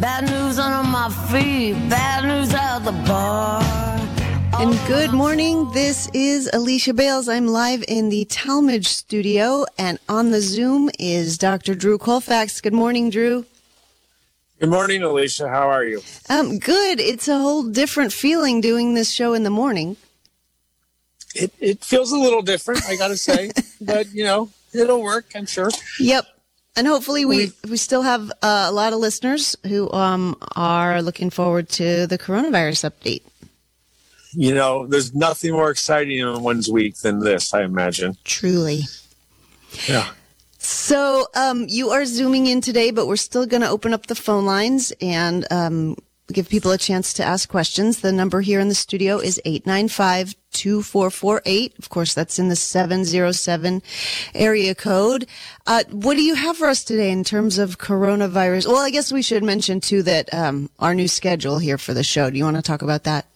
Bad news under my feet, bad news out the bar. And good morning. This is Alicia Bales. I'm live in the Talmage studio, and on the Zoom is Dr. Drew Colfax. Good morning, Drew. Good morning, Alicia. How are you? Um, good. It's a whole different feeling doing this show in the morning. It it feels a little different, I got to say, but you know it'll work, I'm sure. Yep. And hopefully we, we still have uh, a lot of listeners who um, are looking forward to the coronavirus update. You know, there's nothing more exciting in one's week than this, I imagine. Truly. Yeah. So um, you are zooming in today, but we're still going to open up the phone lines and um, give people a chance to ask questions. The number here in the studio is 895 2448. Of course, that's in the 707 area code. Uh, what do you have for us today in terms of coronavirus? Well, I guess we should mention too that um, our new schedule here for the show. Do you want to talk about that?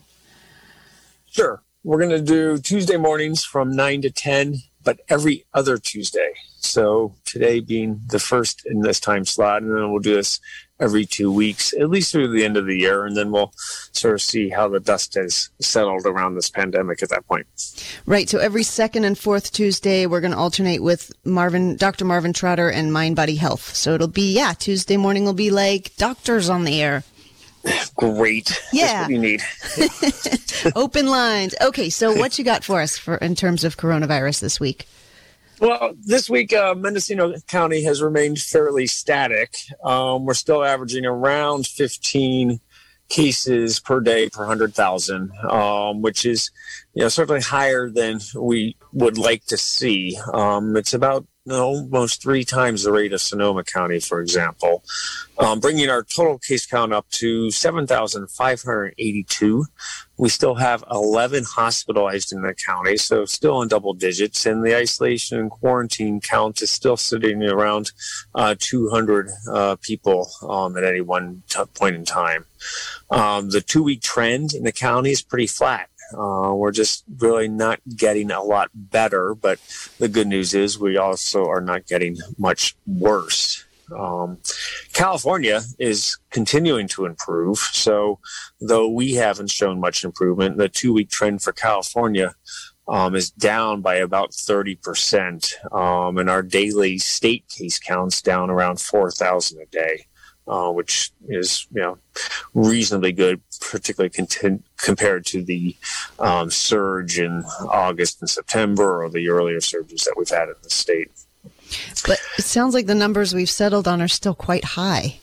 Sure. We're going to do Tuesday mornings from 9 to 10, but every other Tuesday. So today being the first in this time slot, and then we'll do this every two weeks, at least through the end of the year, and then we'll sort of see how the dust has settled around this pandemic at that point. Right. So every second and fourth Tuesday, we're going to alternate with Marvin, Dr. Marvin Trotter, and Mind Body Health. So it'll be yeah, Tuesday morning will be like doctors on the air. Great. Yeah. That's what you need. Open lines. Okay. So what you got for us for in terms of coronavirus this week? Well, this week, uh, Mendocino County has remained fairly static. Um, we're still averaging around 15 cases per day per 100,000, um, which is, you know, certainly higher than we would like to see. Um, it's about almost three times the rate of Sonoma County, for example, um, bringing our total case count up to 7,582. We still have 11 hospitalized in the county, so still in double digits, and the isolation and quarantine count is still sitting around uh, 200 uh, people um, at any one t- point in time. Um, the two week trend in the county is pretty flat. Uh, we're just really not getting a lot better, but the good news is we also are not getting much worse. Um, California is continuing to improve. So, though we haven't shown much improvement, the two week trend for California um, is down by about 30%. Um, and our daily state case counts down around 4,000 a day uh, which is you know reasonably good, particularly content, compared to the um, surge in August and September or the earlier surges that we've had in the state. But it sounds like the numbers we've settled on are still quite high.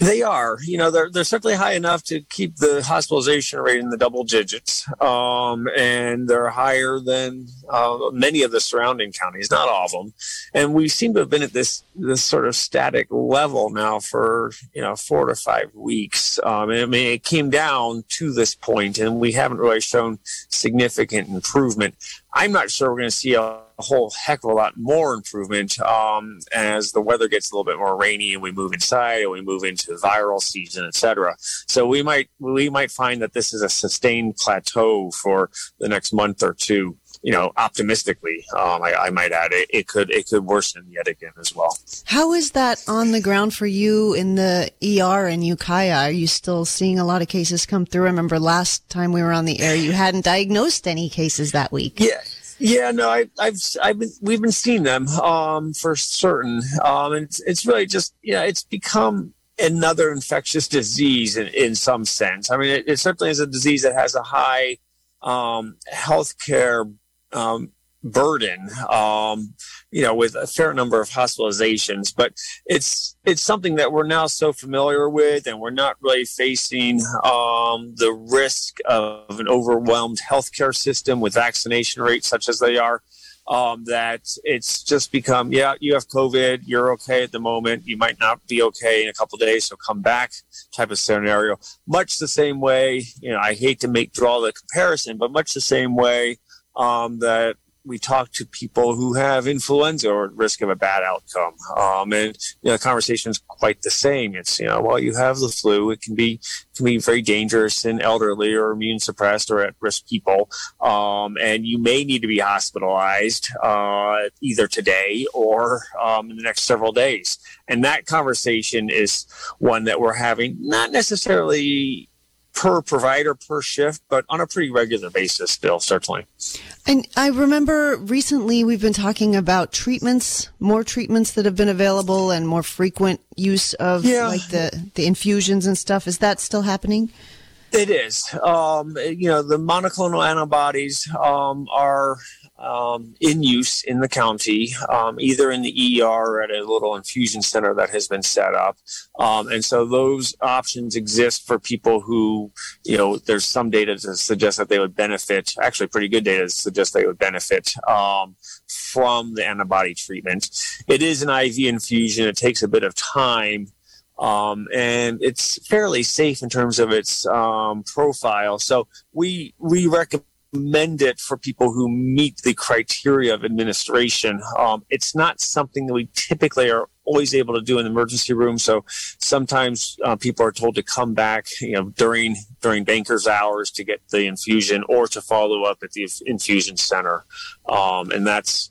They are, you know, they're they're certainly high enough to keep the hospitalization rate in the double digits, um, and they're higher than uh, many of the surrounding counties, not all of them. And we seem to have been at this this sort of static level now for you know four to five weeks. Um, I mean, it came down to this point, and we haven't really shown significant improvement. I'm not sure we're going to see a, a, whole heck of a lot more improvement um, as the weather gets a little bit more rainy and we move inside and we move into viral season, etc. So we might we might find that this is a sustained plateau for the next month or two. You know, optimistically, um, I, I, might add it, it could it could worsen yet again as well. How is that on the ground for you in the ER in Ukiah? Are you still seeing a lot of cases come through? I remember last time we were on the air, you hadn't diagnosed any cases that week. Yeah. Yeah, no, I, I've, I've been, we've been seeing them, um, for certain. Um, and it's, it's really just, yeah, it's become another infectious disease in, in some sense. I mean, it, it certainly is a disease that has a high, um, healthcare, um, burden, um, you know, with a fair number of hospitalizations. But it's it's something that we're now so familiar with, and we're not really facing um, the risk of an overwhelmed healthcare system with vaccination rates such as they are. Um, that it's just become, yeah, you have COVID, you're okay at the moment, you might not be okay in a couple days, so come back type of scenario. Much the same way, you know, I hate to make draw the comparison, but much the same way um, that we talk to people who have influenza or risk of a bad outcome. Um, and you know, the conversation is quite the same. It's, you know, well, you have the flu. It can be, can be very dangerous in elderly or immune suppressed or at risk people. Um, and you may need to be hospitalized, uh, either today or, um, in the next several days. And that conversation is one that we're having, not necessarily per provider per shift, but on a pretty regular basis still, certainly. And I remember recently we've been talking about treatments, more treatments that have been available and more frequent use of yeah. like the, the infusions and stuff. Is that still happening? It is. Um, you know, the monoclonal antibodies um, are um, in use in the county, um, either in the ER or at a little infusion center that has been set up. Um, and so those options exist for people who, you know, there's some data to suggest that they would benefit, actually, pretty good data to suggest they would benefit um, from the antibody treatment. It is an IV infusion, it takes a bit of time. Um, and it's fairly safe in terms of its um, profile. So we we recommend it for people who meet the criteria of administration. Um, it's not something that we typically are always able to do in the emergency room. So sometimes uh, people are told to come back, you know, during during banker's hours to get the infusion or to follow up at the infusion center, um, and that's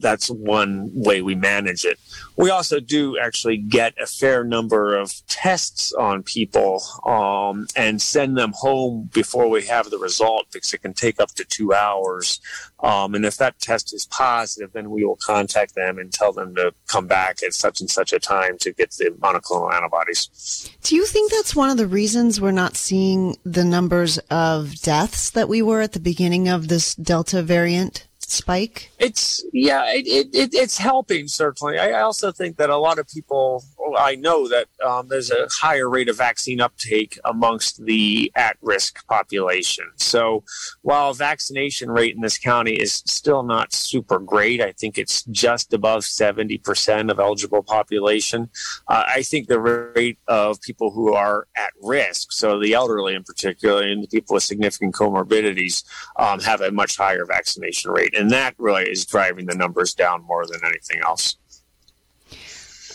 that's one way we manage it. We also do actually get a fair number of tests on people um, and send them home before we have the result because it can take up to two hours. Um, and if that test is positive, then we will contact them and tell them to come back at such and such a time to get the monoclonal antibodies. Do you think that's one of the reasons we're not seeing the numbers of deaths that we were at the beginning of this Delta variant? Spike? It's yeah, it, it, it, it's helping certainly. I also think that a lot of people, I know that um, there's a higher rate of vaccine uptake amongst the at-risk population. So while vaccination rate in this county is still not super great, I think it's just above 70% of eligible population. Uh, I think the rate of people who are at risk, so the elderly in particular, and the people with significant comorbidities, um, have a much higher vaccination rate and that really is driving the numbers down more than anything else.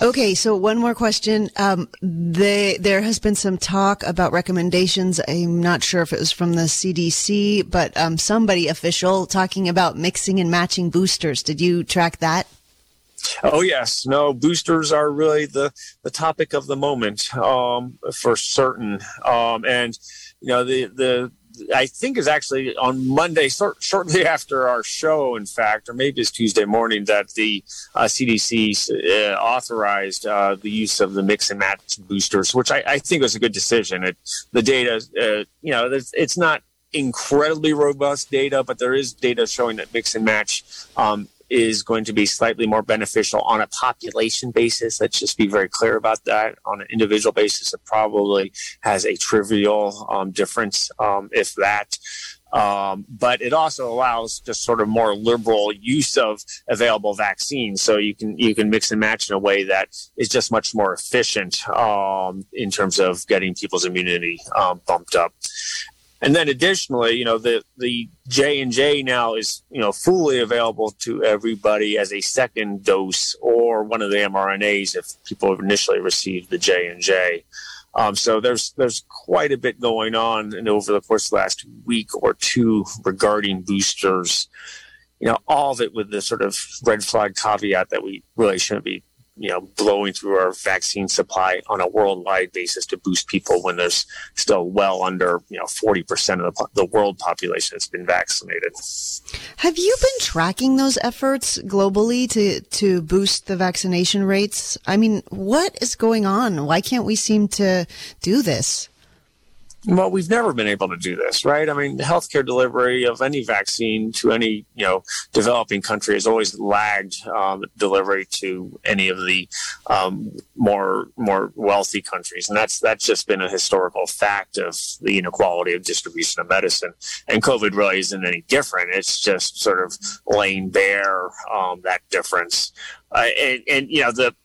Okay, so one more question. Um, they, there has been some talk about recommendations. I'm not sure if it was from the CDC, but um, somebody official talking about mixing and matching boosters. Did you track that? Oh yes, no boosters are really the the topic of the moment um, for certain, um, and you know the the I think is actually on Monday, shortly after our show, in fact, or maybe it's Tuesday morning, that the uh, CDC uh, authorized uh, the use of the mix and match boosters, which I, I think was a good decision. It, the data, uh, you know, it's, it's, not incredibly robust data, but there is data showing that mix and match um, is going to be slightly more beneficial on a population basis. Let's just be very clear about that. On an individual basis, it probably has a trivial um, difference, um, if that. Um, but it also allows just sort of more liberal use of available vaccines. So you can you can mix and match in a way that is just much more efficient um, in terms of getting people's immunity um, bumped up. And then additionally, you know, the, the J and J now is, you know, fully available to everybody as a second dose or one of the mRNAs if people have initially received the J and J. Um, so there's there's quite a bit going on and over the course of the last week or two regarding boosters. You know, all of it with the sort of red flag caveat that we really shouldn't be you know, blowing through our vaccine supply on a worldwide basis to boost people when there's still well under, you know, 40% of the, the world population that's been vaccinated. Have you been tracking those efforts globally to, to boost the vaccination rates? I mean, what is going on? Why can't we seem to do this? Well, we've never been able to do this, right? I mean, the healthcare delivery of any vaccine to any, you know, developing country has always lagged um, delivery to any of the um, more more wealthy countries, and that's that's just been a historical fact of the inequality of distribution of medicine. And COVID really isn't any different. It's just sort of laying bare um, that difference. Uh, and, and you know the the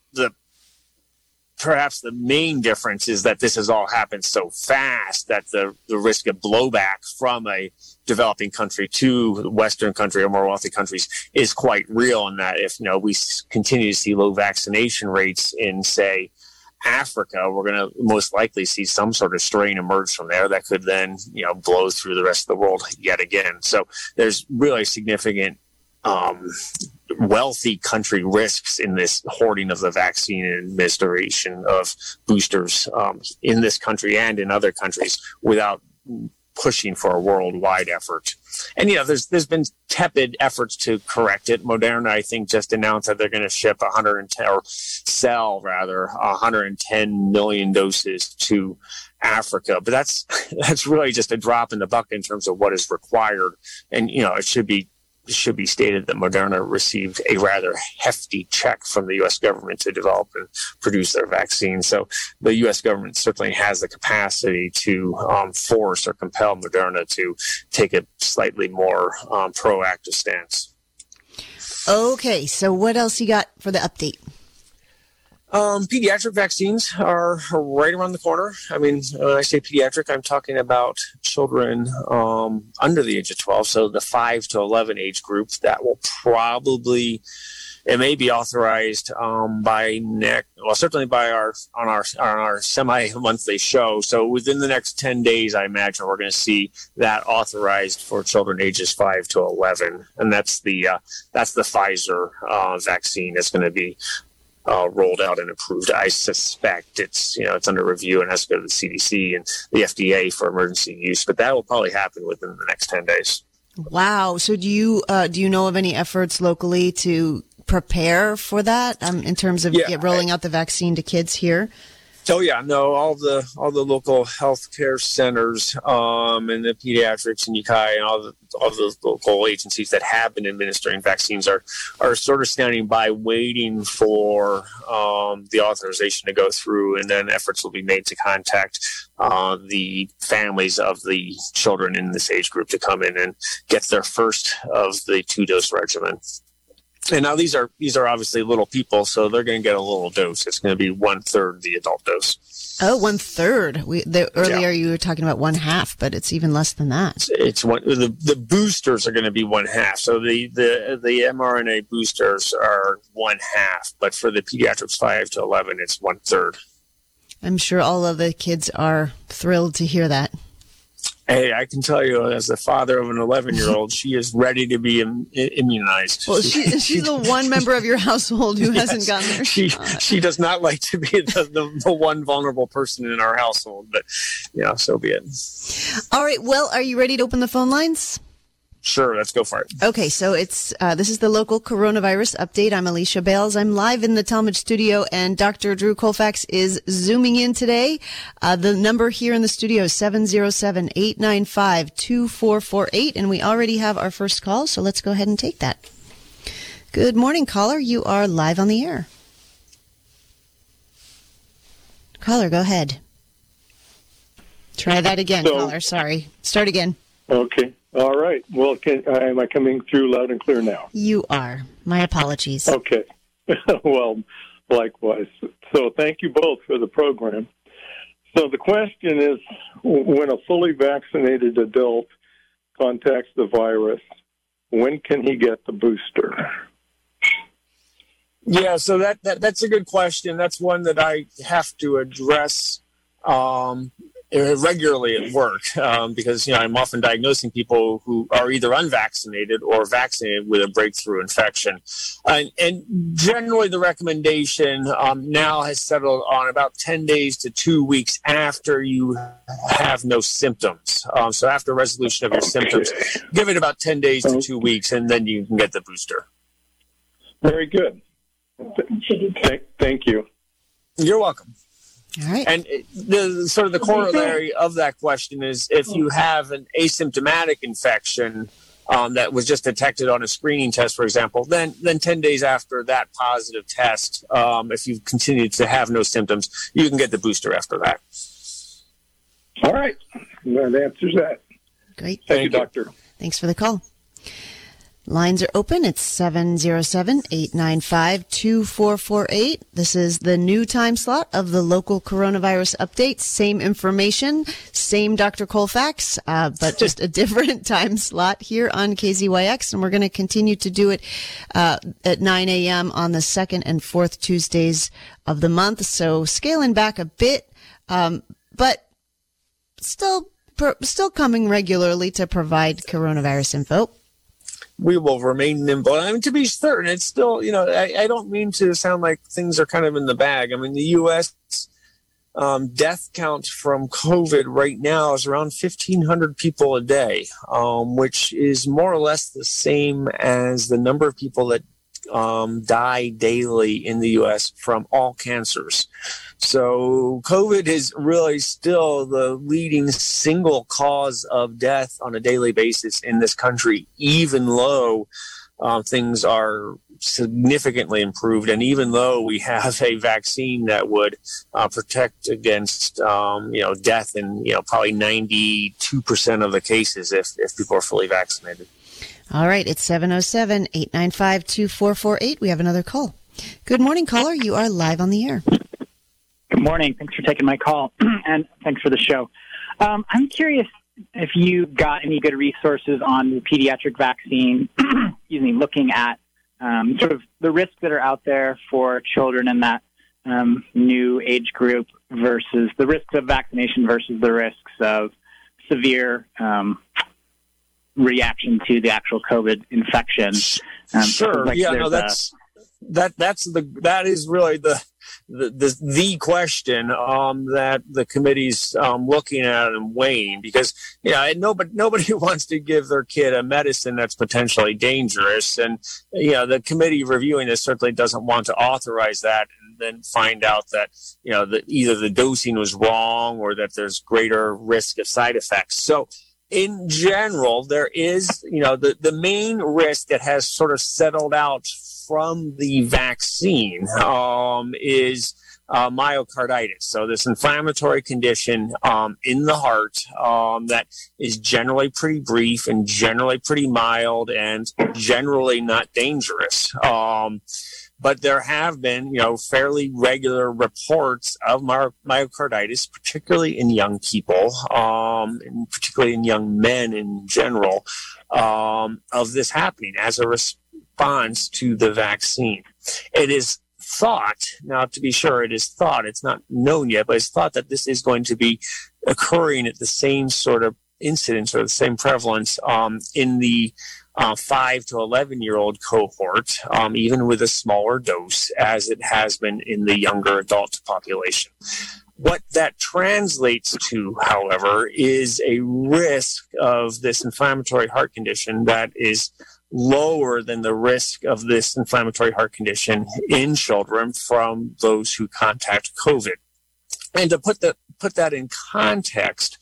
perhaps the main difference is that this has all happened so fast that the, the risk of blowback from a developing country to Western country or more wealthy countries is quite real. And that if you know we continue to see low vaccination rates in say Africa, we're going to most likely see some sort of strain emerge from there that could then, you know, blow through the rest of the world yet again. So there's really significant um, wealthy country risks in this hoarding of the vaccine and administration of boosters um, in this country and in other countries without pushing for a worldwide effort. And you know, there's there's been tepid efforts to correct it. Moderna, I think, just announced that they're going to ship 110 or sell rather 110 million doses to Africa. But that's that's really just a drop in the bucket in terms of what is required. And you know, it should be it should be stated that Moderna received a rather hefty check from the U.S. government to develop and produce their vaccine. So the U.S. government certainly has the capacity to um, force or compel Moderna to take a slightly more um, proactive stance. Okay, so what else you got for the update? Um, pediatric vaccines are right around the corner. I mean, when I say pediatric, I'm talking about children um, under the age of 12, so the 5 to 11 age group that will probably it may be authorized um, by next, well, certainly by our on our on our semi-monthly show. So within the next ten days, I imagine we're going to see that authorized for children ages five to eleven, and that's the uh, that's the Pfizer uh, vaccine that's going to be uh, rolled out and approved. I suspect it's you know it's under review and has to go to the CDC and the FDA for emergency use, but that will probably happen within the next ten days. Wow. So do you uh, do you know of any efforts locally to prepare for that um, in terms of yeah, rolling I, out the vaccine to kids here? Oh yeah, no, all the all the local healthcare centers um, and the pediatrics and Ukiah and all the all the local agencies that have been administering vaccines are are sort of standing by, waiting for um, the authorization to go through, and then efforts will be made to contact uh, the families of the children in this age group to come in and get their first of the two dose regimen and now these are these are obviously little people, so they're going to get a little dose. It's going to be one third the adult dose. Oh, one third. We the, earlier yeah. you were talking about one half, but it's even less than that. It's, it's one. The, the boosters are going to be one half. So the the the mRNA boosters are one half, but for the pediatrics five to eleven, it's one third. I'm sure all of the kids are thrilled to hear that. Hey, I can tell you, as the father of an 11 year old, she is ready to be Im- immunized. Well, she, she's the one member of your household who yes, hasn't gotten there. She she does not like to be the, the, the, one vulnerable person in our household, but yeah, so be it. All right. Well, are you ready to open the phone lines? Sure, let's go for it. Okay, so it's uh, this is the local coronavirus update. I'm Alicia Bales. I'm live in the Talmage studio, and Dr. Drew Colfax is zooming in today. Uh, the number here in the studio is 707-895-2448, and we already have our first call, so let's go ahead and take that. Good morning, caller. You are live on the air. Caller, go ahead. Try that again, so, caller. Sorry. Start again. Okay. All right. Well, can, uh, am I coming through loud and clear now? You are. My apologies. Okay. well, likewise. So thank you both for the program. So the question is when a fully vaccinated adult contacts the virus, when can he get the booster? Yeah, so that, that that's a good question. That's one that I have to address um, regularly at work um, because you know I'm often diagnosing people who are either unvaccinated or vaccinated with a breakthrough infection, and, and generally the recommendation um, now has settled on about ten days to two weeks after you have no symptoms. Um, so after resolution of your symptoms, give it about ten days to two weeks, and then you can get the booster. Very good. Thank you. You're welcome. All right. And the sort of the corollary of that question is if you have an asymptomatic infection um, that was just detected on a screening test, for example, then then 10 days after that positive test, um, if you continue to have no symptoms, you can get the booster after that. All right. That answers that. Great. Thank, Thank you, Doctor. Thanks for the call. Lines are open. It's 707-895-2448. This is the new time slot of the local coronavirus update. Same information, same Dr. Colfax, uh, but just a different time slot here on KZYX. And we're going to continue to do it uh, at 9 a.m. on the second and fourth Tuesdays of the month. So scaling back a bit, um, but still, still coming regularly to provide coronavirus info we will remain nimble. I mean, to be certain, it's still, you know, I, I, don't mean to sound like things are kind of in the bag. I mean, the U.S. Um, death count from COVID right now is around 1,500 people a day, um, which is more or less the same as the number of people that um, die daily in the U.S. from all cancers. So COVID is really still the leading single cause of death on a daily basis in this country, even though uh, things are significantly improved. And even though we have a vaccine that would uh, protect against, um, you know, death in, you know, probably 92% of the cases if, if people are fully vaccinated. All right. It's 707 895 2448. We have another call. Good morning, caller. You are live on the air. Good morning. Thanks for taking my call, and thanks for the show. Um, I'm curious if you got any good resources on the pediatric vaccine, excuse me, looking at um, sort of the risks that are out there for children in that um, new age group versus the risks of vaccination versus the risks of severe um, reaction to the actual COVID infection. Um, sure. Like yeah. No, that's a, that. That's the that is really the the the, the question um, that the committee's um, looking at and weighing because yeah nobody nobody wants to give their kid a medicine that's potentially dangerous. And yeah the committee reviewing this certainly doesn't want to authorize that and then find out that you know that either the dosing was wrong or that there's greater risk of side effects. So in general, there is, you know, the, the main risk that has sort of settled out from the vaccine um, is uh, myocarditis. So this inflammatory condition um, in the heart um, that is generally pretty brief and generally pretty mild and generally not dangerous. Um, but there have been, you know, fairly regular reports of my- myocarditis, particularly in young people, um, and particularly in young men in general, um, of this happening as a response to the vaccine. It is thought, now to be sure, it is thought, it's not known yet, but it's thought that this is going to be occurring at the same sort of incidence or the same prevalence um, in the uh, 5 to 11 year old cohort, um, even with a smaller dose, as it has been in the younger adult population. What that translates to, however, is a risk of this inflammatory heart condition that is lower than the risk of this inflammatory heart condition in children from those who contact COVID. And to put that put that in context,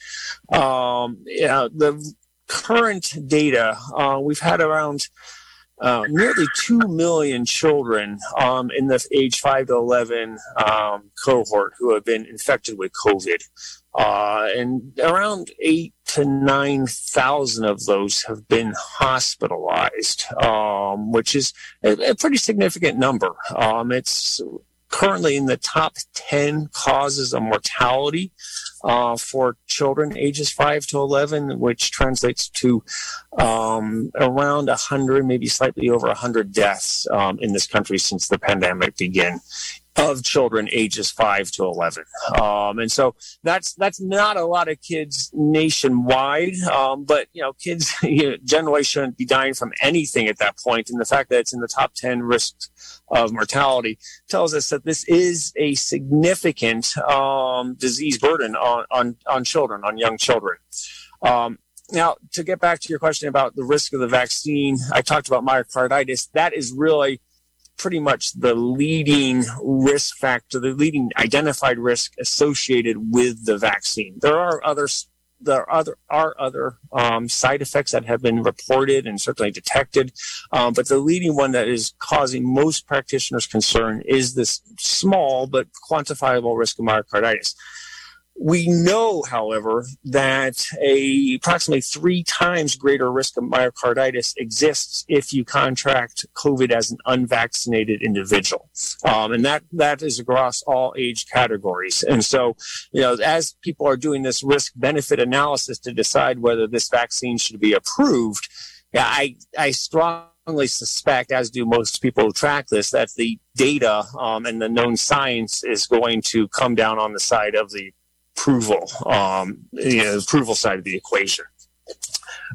um, the current data, uh, we've had around uh, nearly 2 million children um, in the age 5 to 11 um, cohort who have been infected with COVID. Uh, and around 8 to 9,000 of those have been hospitalized, um, which is a, a, pretty significant number. Um, it's currently in the top 10 causes of mortality uh, for children ages 5 to 11, which translates to um, around 100, maybe slightly over 100 deaths um, in this country since the pandemic began of children ages 5 to 11 um, and so that's that's not a lot of kids nationwide um, but you know kids you know, generally shouldn't be dying from anything at that point and the fact that it's in the top 10 risks of mortality tells us that this is a significant um, disease burden on, on, on children, on young children. Um, now, to get back to your question about the risk of the vaccine, I talked about myocarditis. That is really pretty much the leading risk factor, the leading identified risk associated with the vaccine. There are other there other are other um, side effects that have been reported and certainly detected, um, but the leading one that is causing most practitioners concern is this small but quantifiable risk of myocarditis. We know, however, that a approximately three times greater risk of myocarditis exists if you contract COVID as an unvaccinated individual, um, and that that is across all age categories. And so, you know, as people are doing this risk benefit analysis to decide whether this vaccine should be approved, yeah, I I strongly suspect, as do most people who track this, that the data um, and the known science is going to come down on the side of the approval, um, you know, approval side of the equation.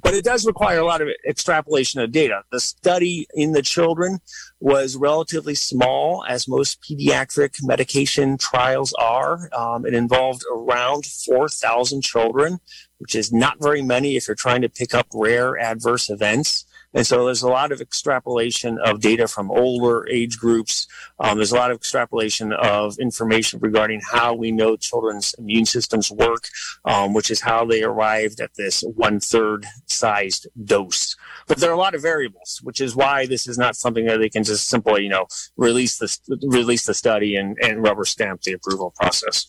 But it does require a lot of extrapolation of data. The study in the children was relatively small, as most pediatric medication trials are. Um, it involved around 4,000 children, which is not very many if you're trying to pick up rare adverse events. And so there's a lot of extrapolation of data from older age groups. Um, there's a lot of extrapolation of information regarding how we know children's immune systems work, um, which is how they arrived at this one third sized dose. But there are a lot of variables, which is why this is not something that they can just simply, you know, release the release the study and, and rubber stamp the approval process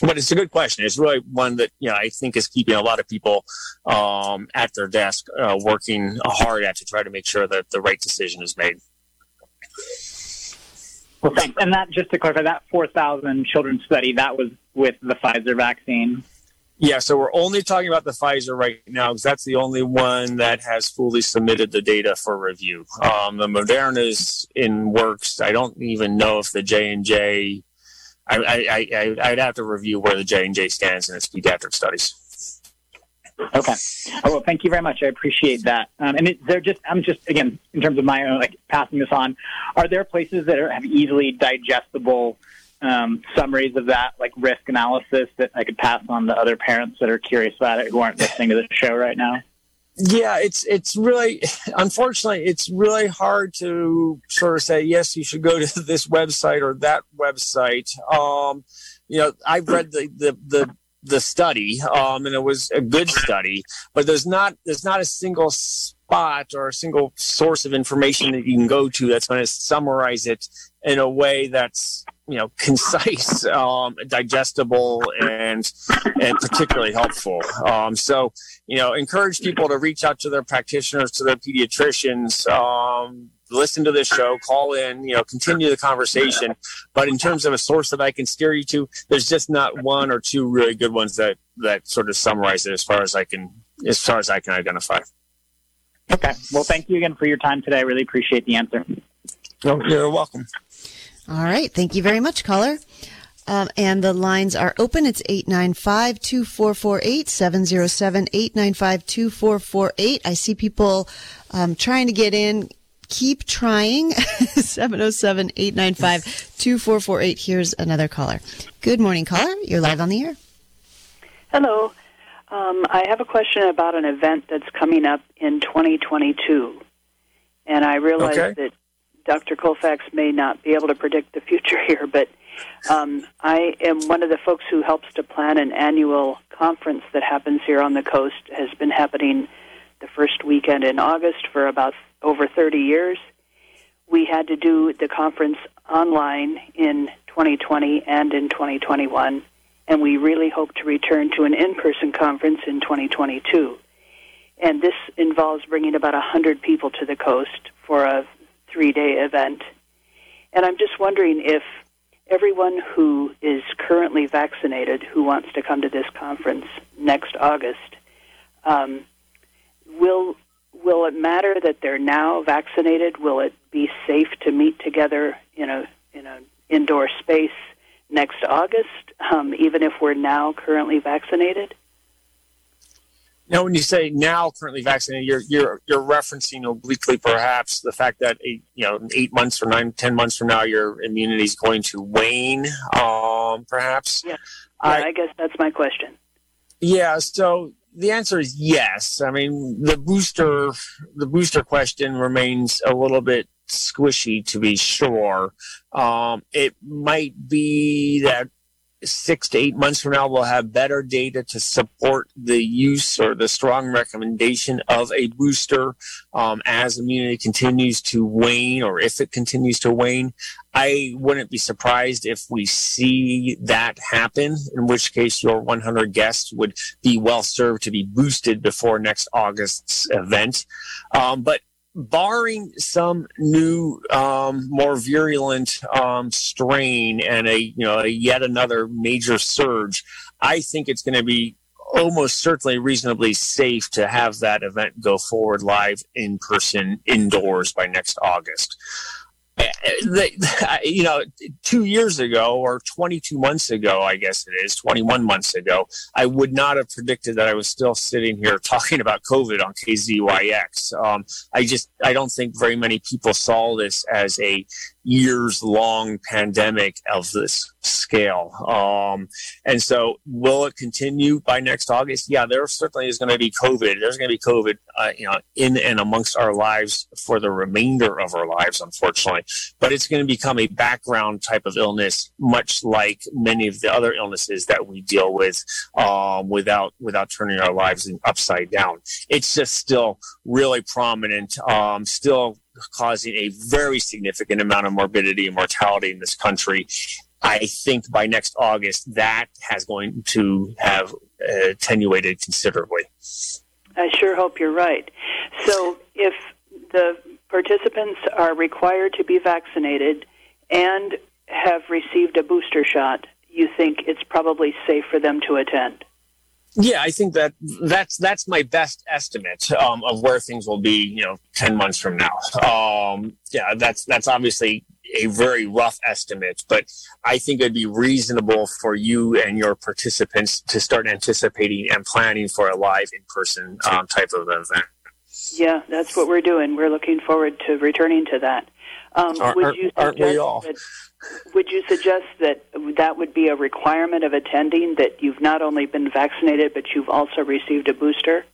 but it's a good question. It's really one that you know I think is keeping a lot of people um, at their desk uh, working hard at to try to make sure that the right decision is made. Well, thanks. And that just to clarify, that four thousand children study that was with the Pfizer vaccine. Yeah, so we're only talking about the Pfizer right now because that's the only one that has fully submitted the data for review. Um, the Moderna is in works. I don't even know if the J and J I, I, I, would have to review where the J and J stands in its pediatric studies. Okay. Oh, well, thank you very much. I appreciate that. Um, and it, they're just, I'm just again in terms of my own like passing this on. Are there places that are, have easily digestible um, summaries of that, like risk analysis, that I could pass on to other parents that are curious about it who aren't listening to the show right now? Yeah, it's it's really unfortunately it's really hard to sort of say yes, you should go to this website or that website. Um, you know, I've read the the the, the study, um, and it was a good study, but there's not there's not a single spot or a single source of information that you can go to that's going to summarize it in a way that's you know concise, um, digestible, and and particularly helpful. Um, so you know, encourage people to reach out to their practitioners, to their pediatricians. Um, listen to this show, call in, you know, continue the conversation. But in terms of a source that I can steer you to, there's just not one or two really good ones that that sort of summarize it as far as I can as far as I can identify. Okay. Well, thank you again for your time today. I really appreciate the answer. Oh, you're welcome. All right. Thank you very much, caller. Um, and the lines are open. It's 895 2448 707 895 2448. I see people um, trying to get in. Keep trying. 707 895 2448. Here's another caller. Good morning, caller. You're live on the air. Hello. Um, I have a question about an event that's coming up in 2022. And I realize okay. that Dr. Colfax may not be able to predict the future here, but um, I am one of the folks who helps to plan an annual conference that happens here on the coast. Has been happening the first weekend in August for about over 30 years. We had to do the conference online in 2020 and in 2021 and we really hope to return to an in-person conference in 2022. And this involves bringing about 100 people to the coast for a three-day event. And I'm just wondering if everyone who is currently vaccinated who wants to come to this conference next August, um, will will it matter that they're now vaccinated? Will it be safe to meet together in a in an indoor space next August, um, even if we're now currently vaccinated? Now, when you say now currently vaccinated, you're you're you're referencing obliquely perhaps the fact that eight, you know eight months or nine ten months from now your immunity is going to wane, um, perhaps. Yeah, yeah I, I guess that's my question. Yeah, so the answer is yes. I mean, the booster the booster question remains a little bit squishy to be sure. Um, it might be that six to eight months from now, we'll have better data to support the use or the strong recommendation of a booster um, as immunity continues to wane or if it continues to wane. I wouldn't be surprised if we see that happen, in which case your 100 guests would be well served to be boosted before next August's event. Um, but barring some new, um, more virulent um, strain and a you know a yet another major surge, I think it's going to be almost certainly reasonably safe to have that event go forward live in person indoors by next August you know, two years ago or 22 months ago, I guess it is 21 months ago, I would not have predicted that I was still sitting here talking about COVID on KZYX. Um, I just, I don't think very many people saw this as a years long pandemic of this scale. Um, and so will it continue by next August? Yeah, there certainly is going to be COVID. There's going to be COVID, uh, you know, in and amongst our lives for the remainder of our lives, unfortunately. But it's going to become a background type of illness, much like many of the other illnesses that we deal with, um, without, without turning our lives upside down. It's just still really prominent, um, still causing a very significant amount of morbidity and mortality in this country. I think by next August, that has going to have uh, attenuated considerably. I sure hope you're right. So, if the participants are required to be vaccinated and have received a booster shot, you think it's probably safe for them to attend? Yeah, I think that that's that's my best estimate um, of where things will be. You know, ten months from now. Um, yeah, that's that's obviously a very rough estimate, but I think it'd be reasonable for you and your participants to start anticipating and planning for a live in-person um, type of event. Yeah, that's what we're doing. We're looking forward to returning to that. Um, are, would you aren't we all? That, would you suggest that that would be a requirement of attending that you've not only been vaccinated but you've also received a booster?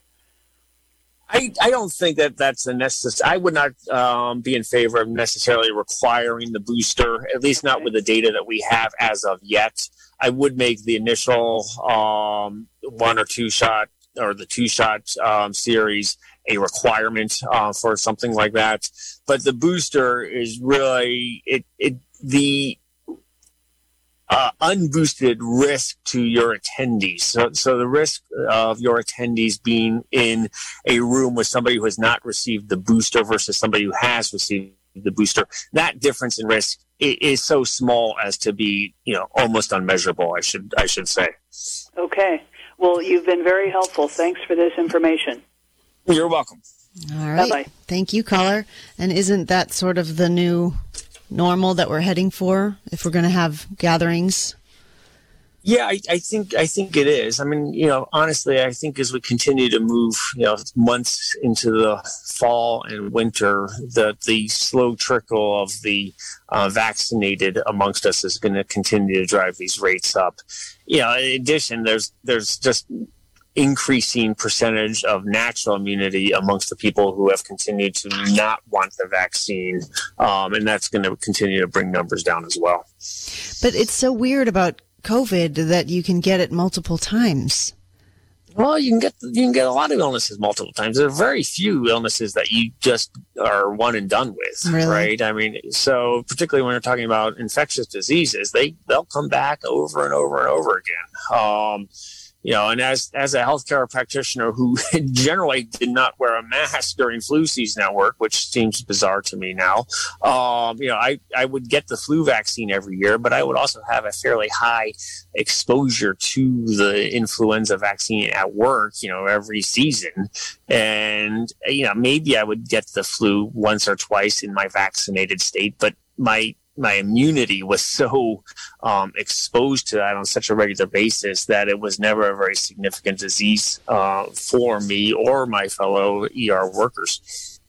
I, I don't think that that's a necessary. I would not um, be in favor of necessarily requiring the booster, at least not with the data that we have as of yet. I would make the initial um, one or two shot or the two shot um, series a requirement uh, for something like that. But the booster is really it. It the uh, unboosted risk to your attendees. So, so the risk of your attendees being in a room with somebody who has not received the booster versus somebody who has received the booster, that difference in risk is so small as to be, you know, almost unmeasurable. I should, I should say. Okay. Well, you've been very helpful. Thanks for this information. You're welcome. All right. Bye-bye. Thank you, caller. And isn't that sort of the new normal that we're heading for if we're going to have gatherings? Yeah, I, I, think I think it is. I mean, you know, honestly, I think as we continue to move, you know, months into the fall and winter, the the slow trickle of the uh, vaccinated amongst us is going to continue to drive these rates up. You know, in addition, there's there's just increasing percentage of natural immunity amongst the people who have continued to not want the vaccine. Um, and that's going to continue to bring numbers down as well. But it's so weird about COVID that you can get it multiple times. Well, you can get you can get a lot of illnesses multiple times. There are very few illnesses that you just are one and done with, really? right? I mean, so particularly when you're talking about infectious diseases, they they'll come back over and over and over again. Um, you know, and as as a healthcare practitioner who generally did not wear a mask during flu season at work, which seems bizarre to me now, um, you know, I I would get the flu vaccine every year, but I would also have a fairly high exposure to the influenza vaccine at work, you know, every season, and you know, maybe I would get the flu once or twice in my vaccinated state, but my my immunity was so um, exposed to that on such a regular basis that it was never a very significant disease uh, for me or my fellow ER workers.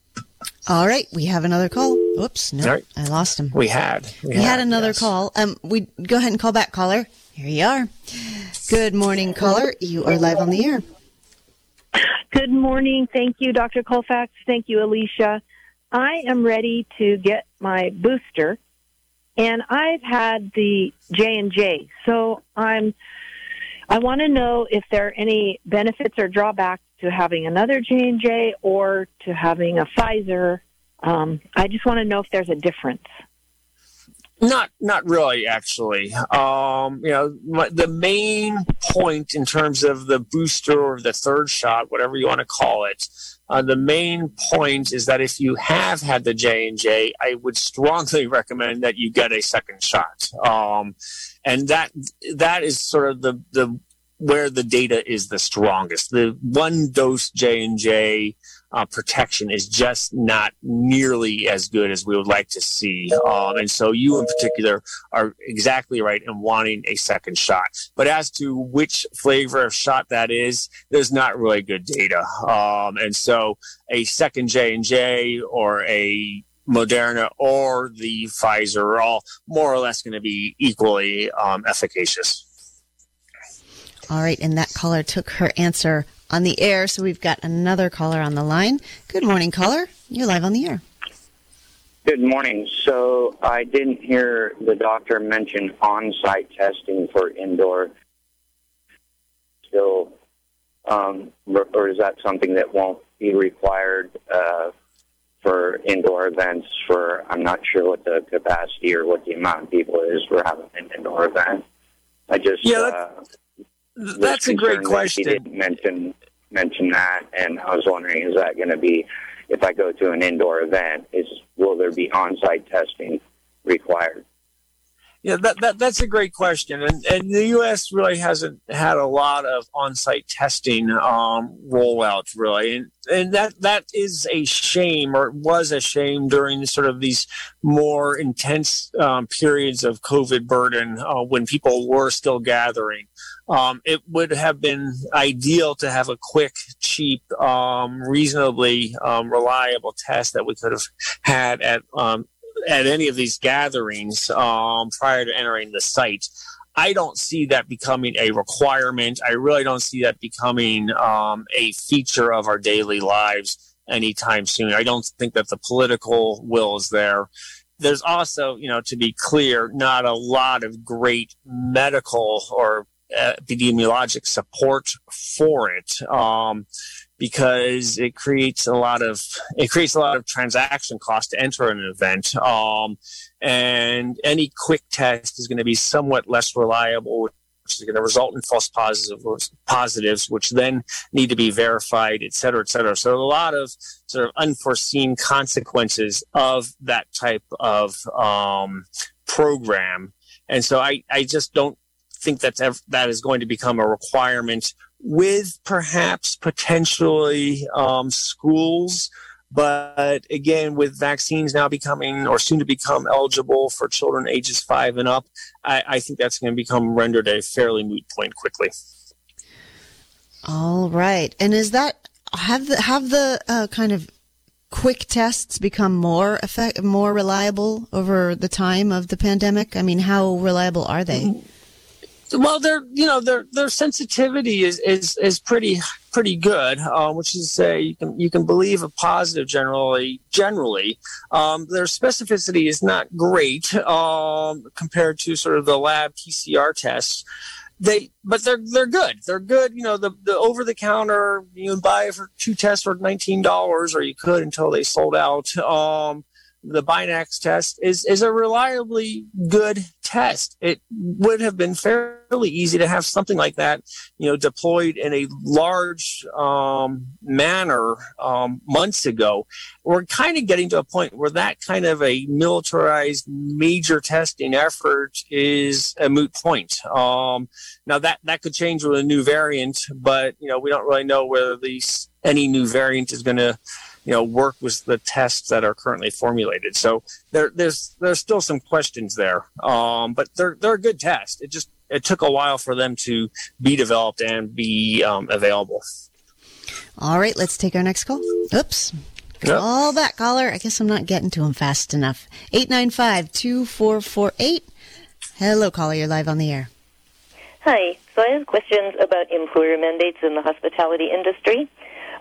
All right, we have another call. Oops, no, right. I lost him. We had. We, we had, had, another yes. call. Um, we go ahead and call back, caller. Here you are. Good morning, caller. You are live on the air. Good morning. Thank you, Dr. Colfax. Thank you, Alicia. I am ready to get my booster and I've had the J and J. So I'm I want to know if there are any benefits or drawbacks to having another J and J or to having a Pfizer. Um, I just want to know if there's a difference. Not, not really. Actually, um, you know, my, the main point in terms of the booster or the third shot, whatever you want to call it, uh, the main point is that if you have had the J and J, I would strongly recommend that you get a second shot. Um, and that that is sort of the the where the data is the strongest. The one dose J and J uh, protection is just not nearly as good as we would like to see. Um, and so you in particular are exactly right in wanting a second shot. But as to which flavor of shot that is, there's not really good data. Um, and so a second J and J or a Moderna or the Pfizer are all more or less going to be equally um, efficacious. All right, and that caller took her answer on the air. So we've got another caller on the line. Good morning, caller. You're live on the air. Good morning. So I didn't hear the doctor mention on-site testing for indoor. Still, um, or is that something that won't be required uh, for indoor events? For I'm not sure what the capacity or what the amount of people is for having an indoor event. I just yeah. Uh, that's a great question. He didn't mention mention that, and I was wondering, is that going to be if I go to an indoor event? Is will there be on-site testing required? Yeah, that, that that's a great question, and and the U.S. really hasn't had a lot of on-site testing um, rollouts, really, and and that that is a shame, or was a shame during sort of these more intense um, periods of COVID burden uh, when people were still gathering um, it would have been ideal to have a quick, cheap, um, reasonably um, reliable test that we could have had at um, at any of these gatherings um, prior to entering the site. I don't see that becoming a requirement. I really don't see that becoming um, a feature of our daily lives anytime soon. I don't think that the political will is there there's also, you know, to be clear, not a lot of great medical or epidemiologic support for it um, because it creates a lot of it creates a lot of transaction cost to enter an event um, and any quick test is going to be somewhat less reliable which is going to result in false positives, positives, which then need to be verified, et cetera, et cetera. So a lot of sort of unforeseen consequences of that type of um, program. And so I, I just don't think that's ever, that is going to become a requirement with perhaps potentially um, schools. But again, with vaccines now becoming or soon to become eligible for children ages five and up, I, I think that's going to become rendered a fairly moot point quickly. All right, and is that have the have the uh, kind of quick tests become more effect more reliable over the time of the pandemic? I mean, how reliable are they? Mm-hmm. Well, their you know their their sensitivity is is is pretty pretty good, uh, which is to say you can you can believe a positive generally generally. Um, their specificity is not great um, compared to sort of the lab PCR tests. They but they're they're good. They're good. You know the the over the counter you can buy for two tests for nineteen dollars, or you could until they sold out. Um, the Binax test is is a reliably good test. It would have been fairly easy to have something like that, you know, deployed in a large um, manner um, months ago. We're kind of getting to a point where that kind of a militarized major testing effort is a moot point. Um, now that that could change with a new variant, but you know, we don't really know whether these any new variant is going to you know work with the tests that are currently formulated. So there, there's there's still some questions there, um, but they're they're a good test. It just it took a while for them to be developed and be um, available. All right, let's take our next call. Oops. Call yep. back, caller. I guess I'm not getting to him fast enough. 895 2448. Hello, caller. You're live on the air. Hi. So I have questions about employer mandates in the hospitality industry.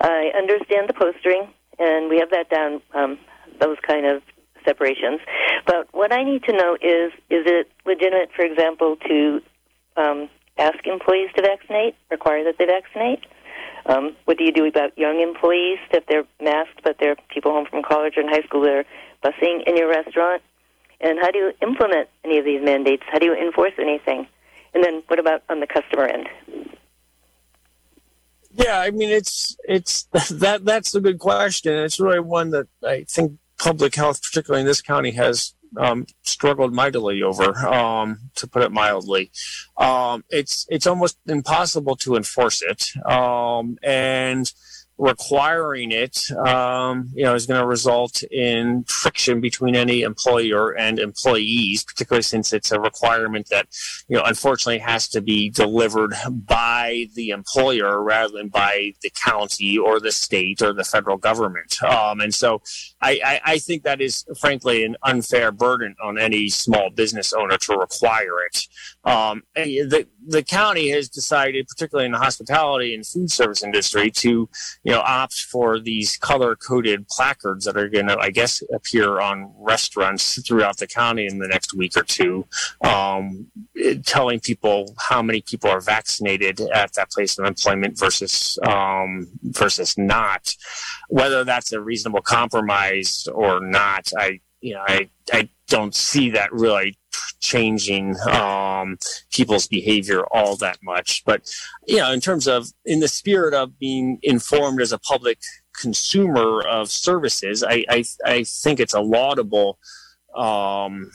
I understand the postering and we have that down. Um, those kind of separations. But what I need to know is is it legitimate, for example, to um, ask employees to vaccinate, require that they vaccinate? Um, what do you do about young employees if they're masked but they're people home from college or in high school that are busing in your restaurant? And how do you implement any of these mandates? How do you enforce anything? And then what about on the customer end? Yeah, I mean it's it's that that's a good question. It's really one that I think public health, particularly in this county, has um, struggled mightily over, um, to put it mildly. Um, it's it's almost impossible to enforce it, um, and requiring it, um, you know, is going to result in friction between any employer and employees, particularly since it's a requirement that, you know, unfortunately has to be delivered by the employer rather than by the county or the state or the federal government. Um, and so I, I, I, think that is frankly an unfair burden on any small business owner to require it. Um, the, the county has decided, particularly in the hospitality and food service industry, to you know opt for these color coded placards that are going to, I guess, appear on restaurants throughout the county in the next week or two, um, telling people how many people are vaccinated at that place of employment versus um, versus not. Whether that's a reasonable compromise or not, I you know I I don't see that really changing um, people's behavior all that much. But you know, in terms of in the spirit of being informed as a public consumer of services, I I, I think it's a laudable. Um,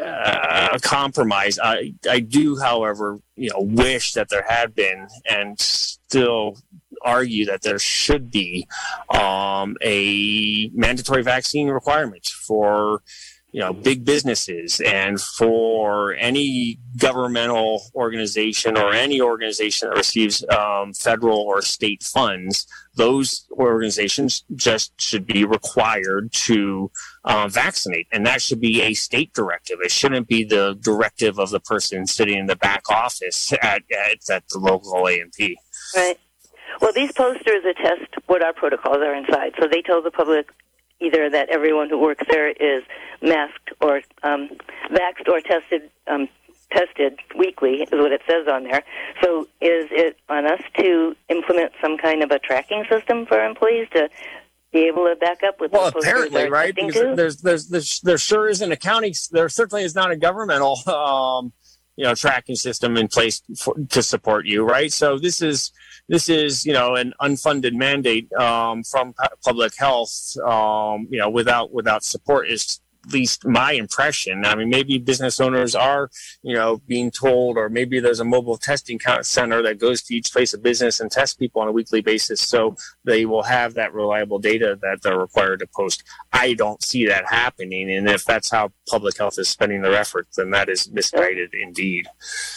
uh, compromise. I I do, however, you know, wish that there had been, and still argue that there should be um, a mandatory vaccine requirement for you know big businesses and for any governmental organization or any organization that receives um, federal or state funds those organizations just should be required to uh, vaccinate. And that should be a state directive. It shouldn't be the directive of the person sitting in the back office at, at, at the local A&P right well, these posters attest what our protocols are inside. So they tell the public either that everyone who works there is masked or um, vaxxed or tested um, tested weekly is what it says on there. So is it on us to implement some kind of a tracking system for employees to be able to back up with well apparently right because there's, there's there's there sure isn't a county there certainly is not a governmental um you know tracking system in place for, to support you right? So this is this is you know an unfunded mandate um, from public health um, you know without without support is least my impression. I mean, maybe business owners are, you know, being told, or maybe there's a mobile testing center that goes to each place of business and tests people on a weekly basis, so they will have that reliable data that they're required to post. I don't see that happening, and if that's how public health is spending their efforts, then that is misguided indeed.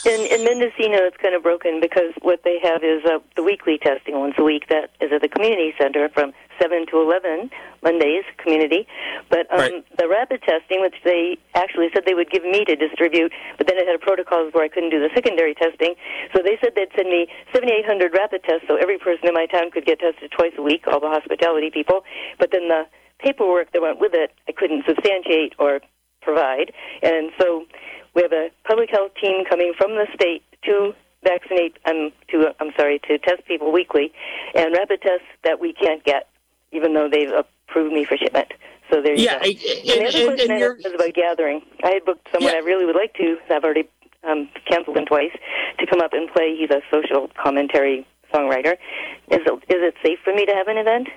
In, in Mendocino, it's kind of broken because what they have is uh, the weekly testing once a week that is at the community center from 7 to 11 Mondays, community. But um, right. the rapid testing, which they actually said they would give me to distribute, but then it had a protocols where I couldn't do the secondary testing. So they said they'd send me 7,800 rapid tests so every person in my town could get tested twice a week, all the hospitality people. But then the paperwork that went with it, I couldn't substantiate or provide. And so we have a public health team coming from the state to vaccinate um to I'm sorry to test people weekly and rapid tests that we can't get even though they've approved me for shipment. So there you yeah, go. And, and, the other question and, and was about gathering. I had booked someone yeah. I really would like to. I've already um, canceled him twice to come up and play. He's a social commentary songwriter. Is it, is it safe for me to have an event?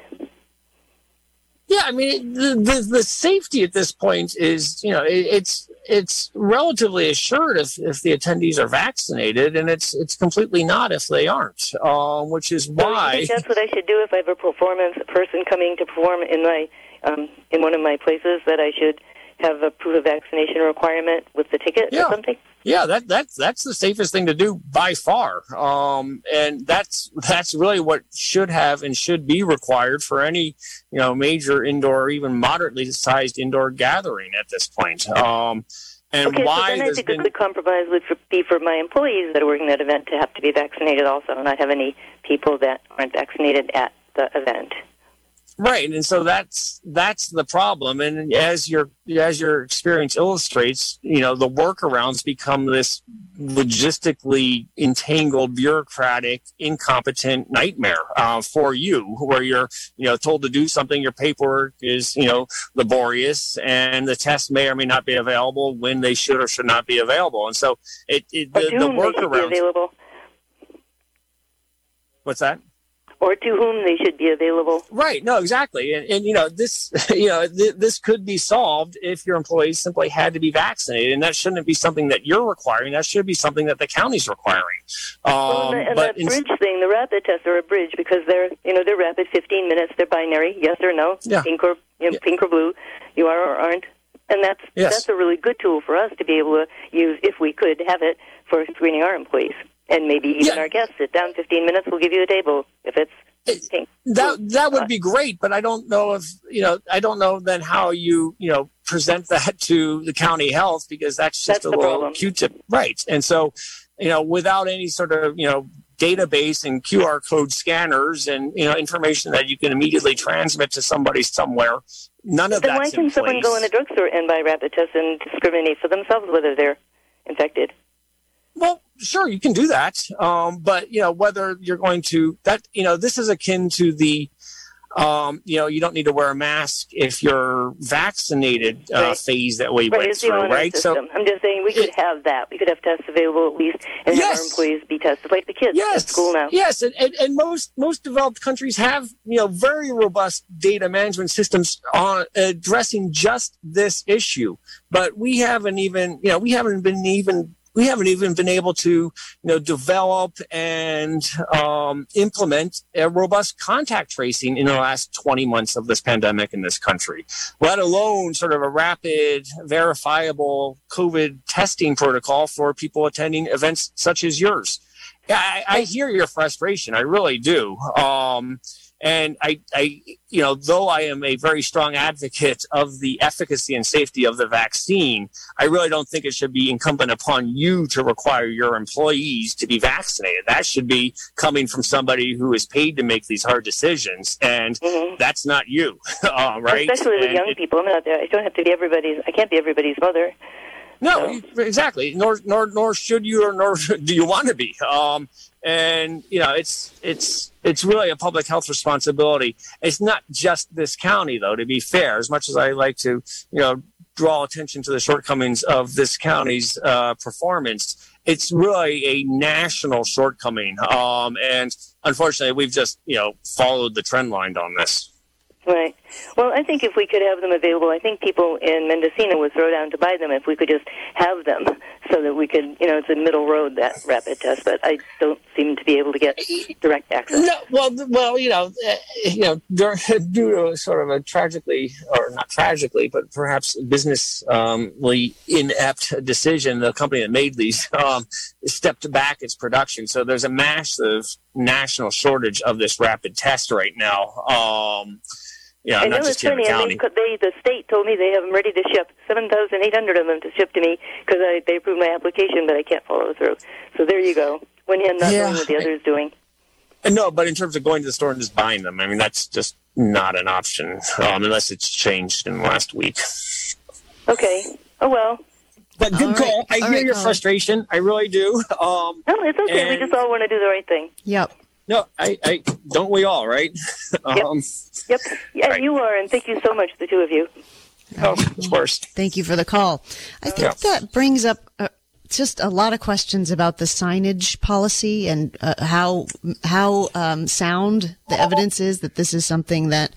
Yeah, I mean the, the, the safety at this point is you know it, it's it's relatively assured if, if the attendees are vaccinated, and it's it's completely not if they aren't. Um, which is why that's what I should do if I have a performance a person coming to perform in my um, in one of my places that I should have a proof of vaccination requirement with the ticket yeah. or something. Yeah, that that's that's the safest thing to do by far, um, and that's that's really what should have and should be required for any you know major indoor, or even moderately sized indoor gathering at this point. Um, and okay, why so then I think been... a good compromise would be for my employees that are working that event to have to be vaccinated also, and not have any people that aren't vaccinated at the event. Right, and so that's that's the problem. And as your as your experience illustrates, you know the workarounds become this logistically entangled, bureaucratic, incompetent nightmare uh, for you, where you're you know told to do something. Your paperwork is you know laborious, and the test may or may not be available when they should or should not be available. And so it, it the, the workarounds available. What's that? Or to whom they should be available. Right. No, exactly. And, and you know, this, you know, th- this could be solved if your employees simply had to be vaccinated. And that shouldn't be something that you're requiring. That should be something that the county's requiring. Um, well, and, and that bridge thing, the rapid tests are a bridge because they're, you know, they're rapid 15 minutes. They're binary. Yes or no. Yeah. Pink or, you know, yeah. pink or blue. You are or aren't. And that's, yes. that's a really good tool for us to be able to use if we could have it for screening our employees. And maybe even yeah. our guests. Sit down 15 minutes, we'll give you a table if it's eh, that that would be great, but I don't know if you know. I don't know then how you you know present that to the county health because that's just that's a little problem. Q-tip, right? And so, you know, without any sort of you know database and QR code scanners and you know information that you can immediately transmit to somebody somewhere, none of that. Then why can someone go in a drugstore and buy rapid tests and discriminate for themselves whether they're infected? Well, sure, you can do that. Um, but you know, whether you're going to that, you know, this is akin to the, um, you know, you don't need to wear a mask if you're vaccinated uh, right. phase that we right, went it's through, right? System. So I'm just saying we could it, have that. We could have tests available at least, and yes. have our employees be tested, like the kids yes. at school now. Yes, and, and, and most most developed countries have you know very robust data management systems on addressing just this issue, but we haven't even you know we haven't been even we haven't even been able to, you know, develop and um, implement a robust contact tracing in the last 20 months of this pandemic in this country, let alone sort of a rapid, verifiable COVID testing protocol for people attending events such as yours. I, I hear your frustration. I really do. Um, and I, I, you know, though I am a very strong advocate of the efficacy and safety of the vaccine, I really don't think it should be incumbent upon you to require your employees to be vaccinated. That should be coming from somebody who is paid to make these hard decisions, and mm-hmm. that's not you, uh, right? Especially with and young it, people. I'm not. I don't have to be everybody's. I can't be everybody's mother. No, exactly. Nor, nor, nor should you, or nor do you want to be. Um, and you know it's it's it's really a public health responsibility. It's not just this county though to be fair. As much as i like to you know draw attention to the shortcomings of this county's uh, performance it's really a national shortcoming. Um, and unfortunately we've just you know followed the trend line on this Right. Well, I think if we could have them available, I think people in Mendocino would throw down to buy them if we could just have them so that we could, you know, it's a middle road, that rapid test, but I don't seem to be able to get direct access. No, well, well, you know, uh, you know, due to sort of a tragically, or not tragically, but perhaps businessly um, inept decision, the company that made these um, stepped back its production. So there's a massive national shortage of this rapid test right now. Um, yeah, I know not it's just here in funny, the and county. they, they, the state told me they have them ready to ship, 7,800 of them to ship to me because they approved my application, but I can't follow through. So there you go. When you're not Yeah. knowing what the other is doing. No, but in terms of going to the store and just buying them, I mean, that's just not an option um, unless it's changed in the last week. Okay. Oh, well. But good All right. call. I All hear right, your Colin. frustration. I really do. Um, No, it's okay. we just all want to do the right thing. Yep. No, I, I don't we all, right? um, Yep. Yeah, Right. you are, and thank you so much, the two of you. oh, of course. Thank you for the call. I think Yeah. that brings up uh, just a lot of questions about the signage policy and uh, how how um, sound the evidence is that this is something that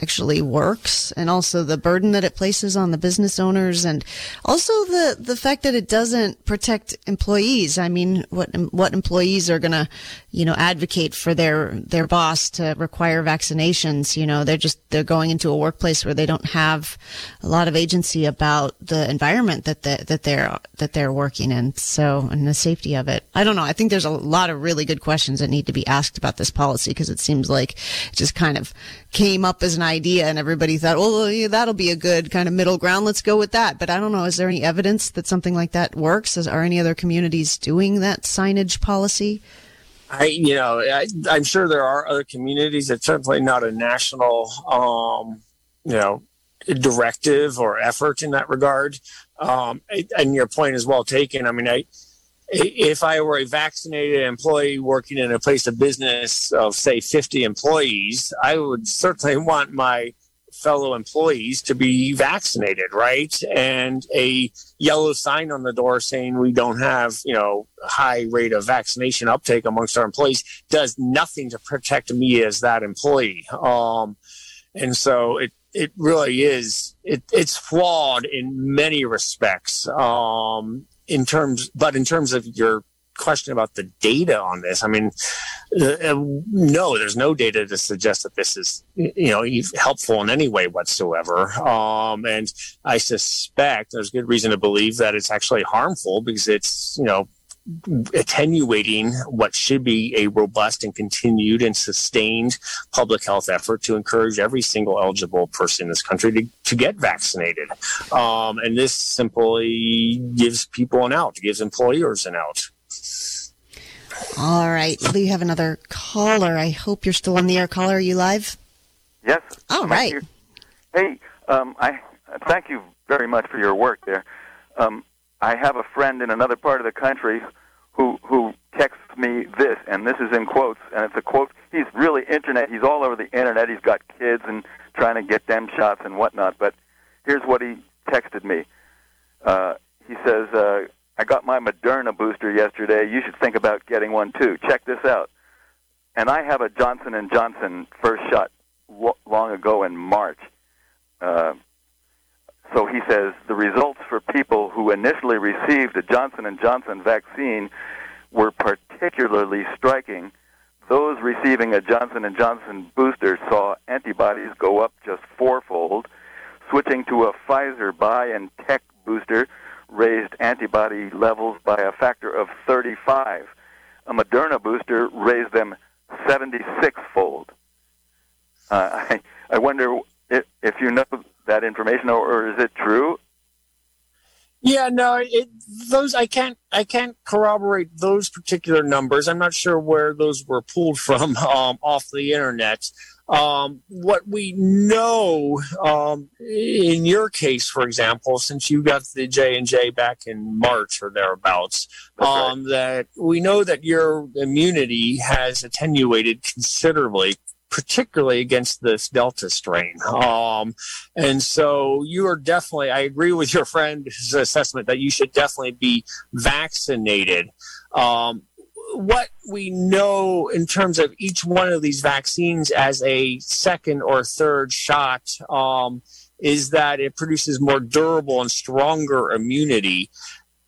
actually works, and also the burden that it places on the business owners, and also the the fact that it doesn't protect employees. I mean, what what employees are going to you know advocate for their their boss to require vaccinations? You know, they're just they're going into a workplace where they don't have a lot of agency about the environment that the, that they're that they're working in. So and the safety of it. I don't know. I think there's a lot of really good questions that need to be asked about this policy because it seems like just kind of came up as an idea and everybody thought, well, yeah, that'll be a good kind of middle ground. Let's go with that. But I don't know. Is there any evidence that something like that works? Is, are any other communities doing that signage policy? I, you know, I, am sure there are other communities. It's certainly not a national, um, you know, directive or effort in that regard. Um, and your point is well taken. I mean, I, if I were a vaccinated employee working in a place of business of say 50 employees, I would certainly want my fellow employees to be vaccinated, right? And a yellow sign on the door saying we don't have, you know, high rate of vaccination uptake amongst our employees does nothing to protect me as that employee. Um, and so it, it really is, it, it's flawed in many respects. Um, in terms, but in terms of your question about the data on this. I mean, uh, uh, no, there's no data to suggest that this is, you know, helpful in any way whatsoever. Um, and I suspect there's good reason to believe that it's actually harmful because it's, you know, attenuating what should be a robust and continued and sustained public health effort to encourage every single eligible person in this country to, to get vaccinated. Um, and this simply gives people an out, gives employers an out. All right. We have another caller. I hope you're still on the air. Caller, are you live? Yes. All right. You. Hey, um, I thank you very much for your work there. Um, I have a friend in another part of the country who who texts me this, and this is in quotes, and it's a quote. He's really internet. He's all over the internet. He's got kids and trying to get them shots and whatnot. But here's what he texted me. Uh, he says, uh, I got my Moderna booster yesterday. You should think about getting one too. Check this out. And I have a Johnson and Johnson first shot lo- long ago in March. Uh, so he says the results for people who initially received the Johnson and Johnson vaccine were particularly striking. Those receiving a Johnson and Johnson booster saw antibodies go up just fourfold. Switching to a Pfizer BioNTech booster raised antibody levels by a factor of 35. A Moderna booster raised them 76 fold. Uh, I, I wonder if, if you know that information, or, or is it true? Yeah, no, it, those I can't I can't corroborate those particular numbers. I'm not sure where those were pulled from um, off the internet. Um, what we know um, in your case, for example, since you got the J and J back in March or thereabouts, um, right. that we know that your immunity has attenuated considerably particularly against this Delta strain. Um, and so you are definitely, I agree with your friend's assessment that you should definitely be vaccinated. Um, what we know in terms of each one of these vaccines as a second or third shot um, is that it produces more durable and stronger immunity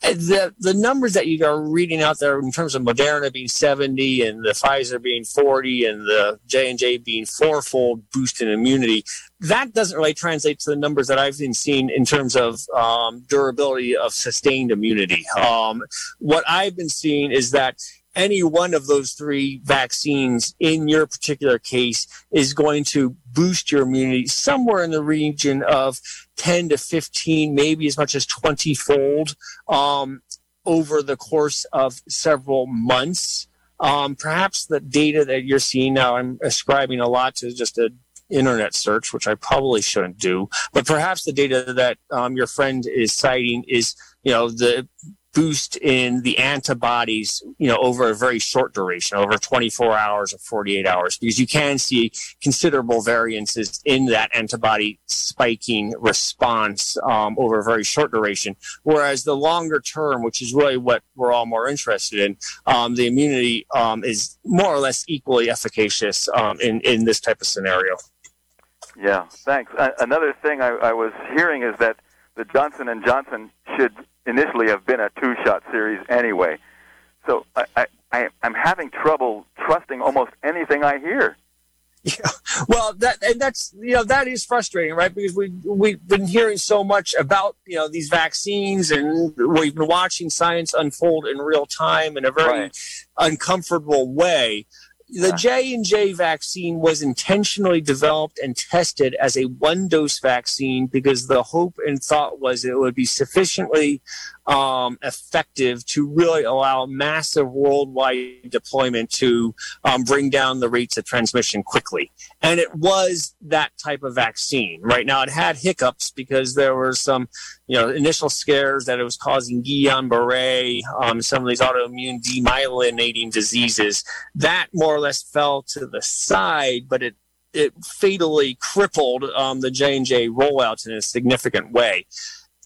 the the numbers that you are reading out there in terms of Moderna being 70 and the Pfizer being 40 and the J and J being fourfold boost in immunity, that doesn't really translate to the numbers that I've been seeing in terms of um, durability of sustained immunity. Um, what I've been seeing is that any one of those three vaccines in your particular case is going to boost your immunity somewhere in the region of 10 to 15, maybe as much as 20 fold um, over the course of several months. Um, perhaps the data that you're seeing now, I'm ascribing a lot to just a internet search, which I probably shouldn't do. But perhaps the data that um, your friend is citing is, you know, the boost in the antibodies, you know, over a very short duration, over 24 hours or 48 hours, because you can see considerable variances in that antibody spiking response um, over a very short duration. Whereas the longer term, which is really what we're all more interested in, um, the immunity um, is more or less equally efficacious um, in, in this type of scenario. Yeah, thanks. Uh, another thing I, I was hearing is that the Johnson and Johnson should initially have been a two-shot series anyway. So I, I, I I'm having trouble trusting almost anything I hear. Yeah, well, that and that's you know that is frustrating, right? Because we we've been hearing so much about you know these vaccines, and we've been watching science unfold in real time in a very right. uncomfortable way the J and J vaccine was intentionally developed and tested as a one dose vaccine because the hope and thought was it would be sufficiently um, effective to really allow massive worldwide deployment to um, bring down the rates of transmission quickly. And it was that type of vaccine. Right now, it had hiccups because there were some, you know, initial scares that it was causing Guillain-Barré, um, some of these autoimmune demyelinating diseases. That more or less fell to the side, but it it fatally crippled um, the J and J rollout in a significant way.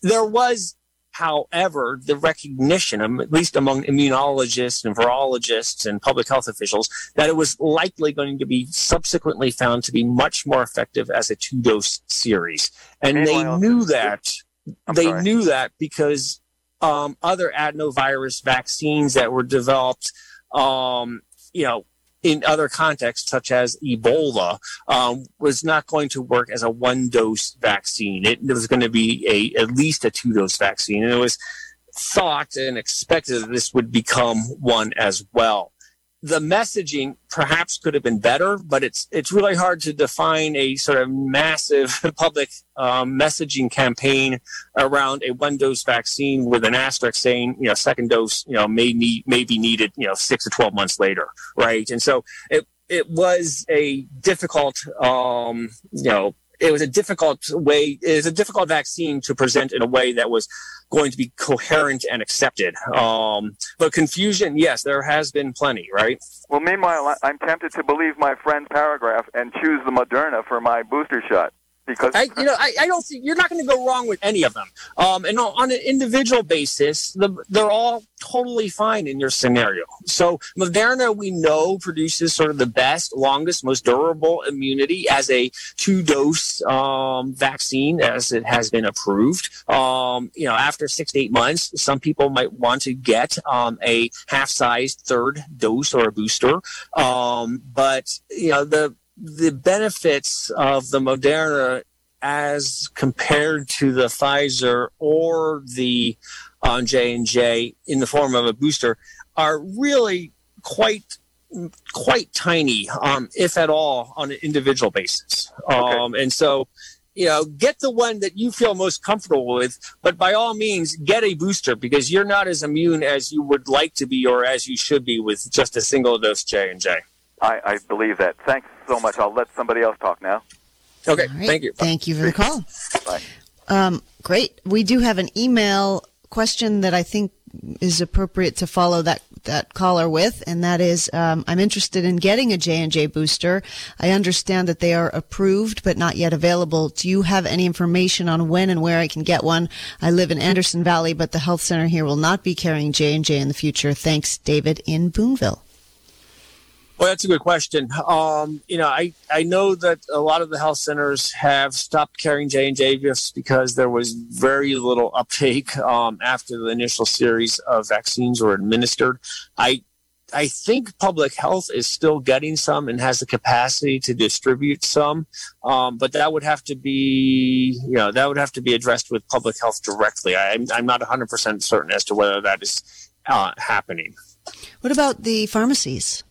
There was However, the recognition, um, at least among immunologists and virologists and public health officials, that it was likely going to be subsequently found to be much more effective as a two dose series. And they knew that. I'm they sorry. knew that because um, other adenovirus vaccines that were developed, um, you know, in other contexts, such as Ebola, um, was not going to work as a one dose vaccine. It, was going to be a at least a two dose vaccine, and it was thought and expected that this would become one as well. The messaging perhaps could have been better, but it's it's really hard to define a sort of massive public um, messaging campaign around a one dose vaccine with an asterisk saying you know second dose you know may need may be needed you know six to twelve months later, right? And so it it was a difficult um, you know it was a difficult way it was a difficult vaccine to present in a way that was going to be coherent and accepted. Um, but confusion yes there has been plenty right? Well, meanwhile, I'm tempted to believe my friend's paragraph and choose the Moderna for my booster shot because I, you know, I, I don't think you're not going to go wrong with any of them. Um, and on, on an individual basis, the, they're all totally fine in your scenario. So Moderna, we know produces sort of the best, longest, most durable immunity as a two-dose um, vaccine, as it has been approved. Um, you know, after six to eight months, some people might want to get um, a half-sized third dose or a booster. Um, but you know, the the benefits of the Moderna as compared to the Pfizer or the uh, J and J in the form of a booster are really quite quite tiny, um, if at all, on an individual basis. Um, and so, you know, get the one that you feel most comfortable with, but by all means, get a booster because you're not as immune as you would like to be or as you should be with just a single dose J and J. I, I believe that. Thanks so much. I'll let somebody else talk now. Okay, All right. thank you. Thank you for the call. Bye. Um, great. We do have an email question that I think is appropriate to follow that that caller with, and that is, um, I'm interested in getting a J and J booster. I understand that they are approved but not yet available. Do you have any information on when and where I can get one? I live in Anderson Valley, but the health center here will not be carrying J and J in the future. Thanks, David in Boonville. Well, that's a good question. Um, you know, I, I know that a lot of the health centers have stopped carrying J and J just because there was very little uptake um, after the initial series of vaccines were administered. I I think public health is still getting some and has the capacity to distribute some, um, but that would have to be, you know, that would have to be addressed with public health directly. I, I'm, I'm not 100% certain as to whether that is uh, happening. What about the pharmacies?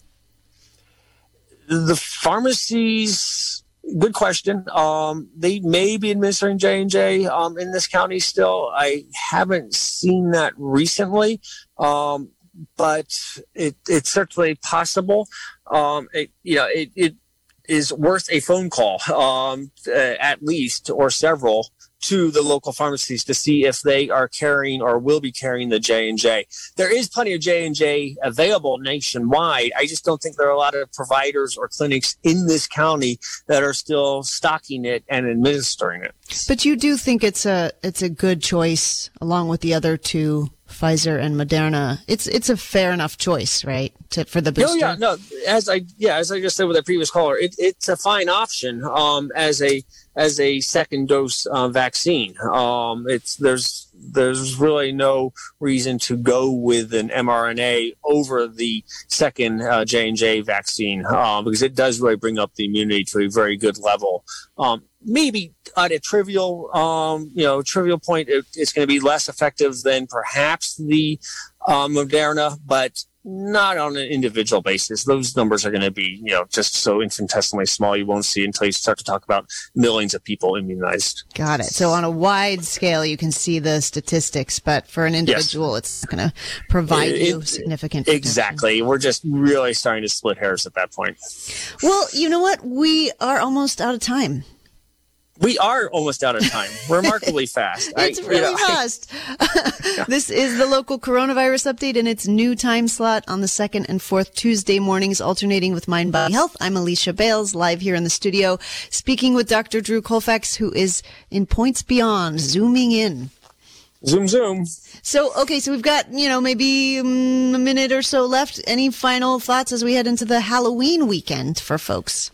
The pharmacies good question. Um, they may be administering j&j um, in this county still. I haven't seen that recently um, but it, it's certainly possible. Um, it, you know, it, it is worth a phone call um, uh, at least or several to the local pharmacies to see if they are carrying or will be carrying the J and J. There is plenty of J and J available nationwide. I just don't think there are a lot of providers or clinics in this county that are still stocking it and administering it. But you do think it's a it's a good choice along with the other two, Pfizer and Moderna. It's it's a fair enough choice, right? To, for the booster. No, yeah, no. As I yeah, as I just said with the previous caller, it, it's a fine option um, as a as a second dose uh, vaccine. Um, it's there's there's really no reason to go with an mRNA over the second J and J vaccine uh, because it does really bring up the immunity to a very good level. Um, maybe at a trivial, um, you know, trivial point, it, it's going to be less effective than perhaps the uh, Moderna, but not on an individual basis. Those numbers are going to be, you know, just so infinitesimally small you won't see until you start to talk about millions of people immunized. Got it. So on a wide scale, you can see the statistics, but for an individual, yes. it's going to provide it, you significant. Protection. Exactly. We're just really starting to split hairs at that point. Well, you know what? We are almost out of time. We are almost out of time. Remarkably fast. it's I, really you know, fast. I, this is the local coronavirus update in its new time slot on the second and fourth Tuesday mornings, alternating with Mind Body Health. I'm Alicia Bales, live here in the studio, speaking with Dr. Drew Colfax, who is in points beyond, zooming in. Zoom, zoom. So, okay, so we've got, you know, maybe um, a minute or so left. Any final thoughts as we head into the Halloween weekend for folks?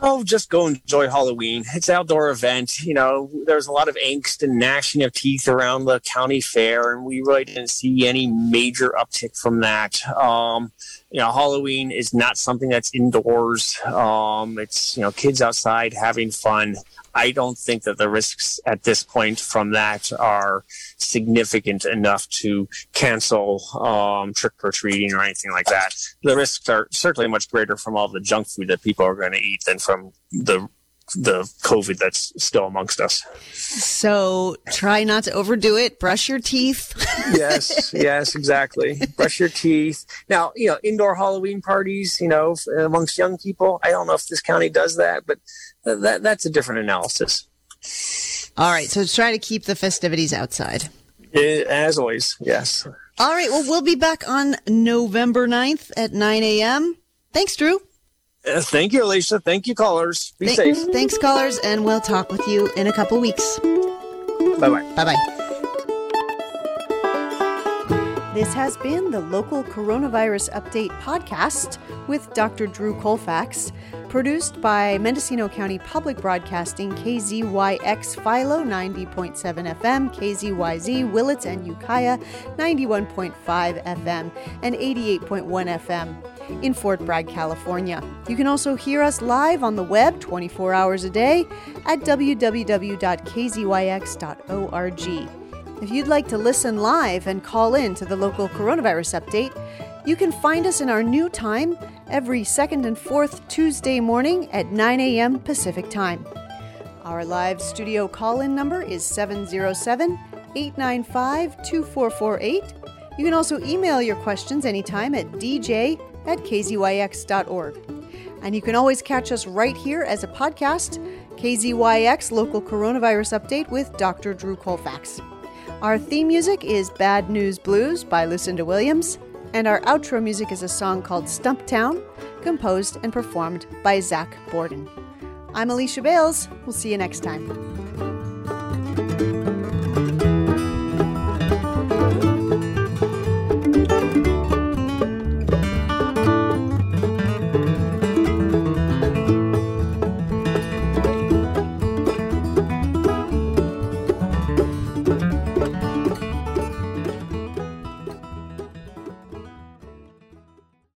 Oh, just go enjoy Halloween. It's an outdoor event. You know, there's a lot of angst and gnashing of teeth around the county fair, and we really didn't see any major uptick from that. Um, you know, Halloween is not something that's indoors. Um, it's, you know, kids outside having fun. I don't think that the risks at this point from that are significant enough to cancel um, trick or treating or anything like that. The risks are certainly much greater from all the junk food that people are going to eat than from the the COVID that's still amongst us. So try not to overdo it. Brush your teeth. yes, yes, exactly. Brush your teeth. Now, you know, indoor Halloween parties, you know, amongst young people. I don't know if this county does that, but that that's a different analysis. All right, so try to keep the festivities outside. It, as always, yes. All right, well, we'll be back on November 9th at 9 a.m. Thanks, Drew. Uh, thank you, Alicia. Thank you, callers. Be Th- safe. Thanks, callers, and we'll talk with you in a couple weeks. Bye bye. Bye bye. This has been the local coronavirus update podcast with Dr. Drew Colfax, produced by Mendocino County Public Broadcasting, KZYX Philo 90.7 FM, KZYZ Willits and Ukiah 91.5 FM, and 88.1 FM in Fort Bragg, California. You can also hear us live on the web 24 hours a day at www.kzyx.org. If you'd like to listen live and call in to the local coronavirus update, you can find us in our new time every second and fourth Tuesday morning at 9 a.m. Pacific Time. Our live studio call in number is 707 895 2448. You can also email your questions anytime at dj at kzyx.org. And you can always catch us right here as a podcast, KZYX Local Coronavirus Update with Dr. Drew Colfax. Our theme music is Bad News Blues by Lucinda Williams, and our outro music is a song called Stumptown, composed and performed by Zach Borden. I'm Alicia Bales. We'll see you next time.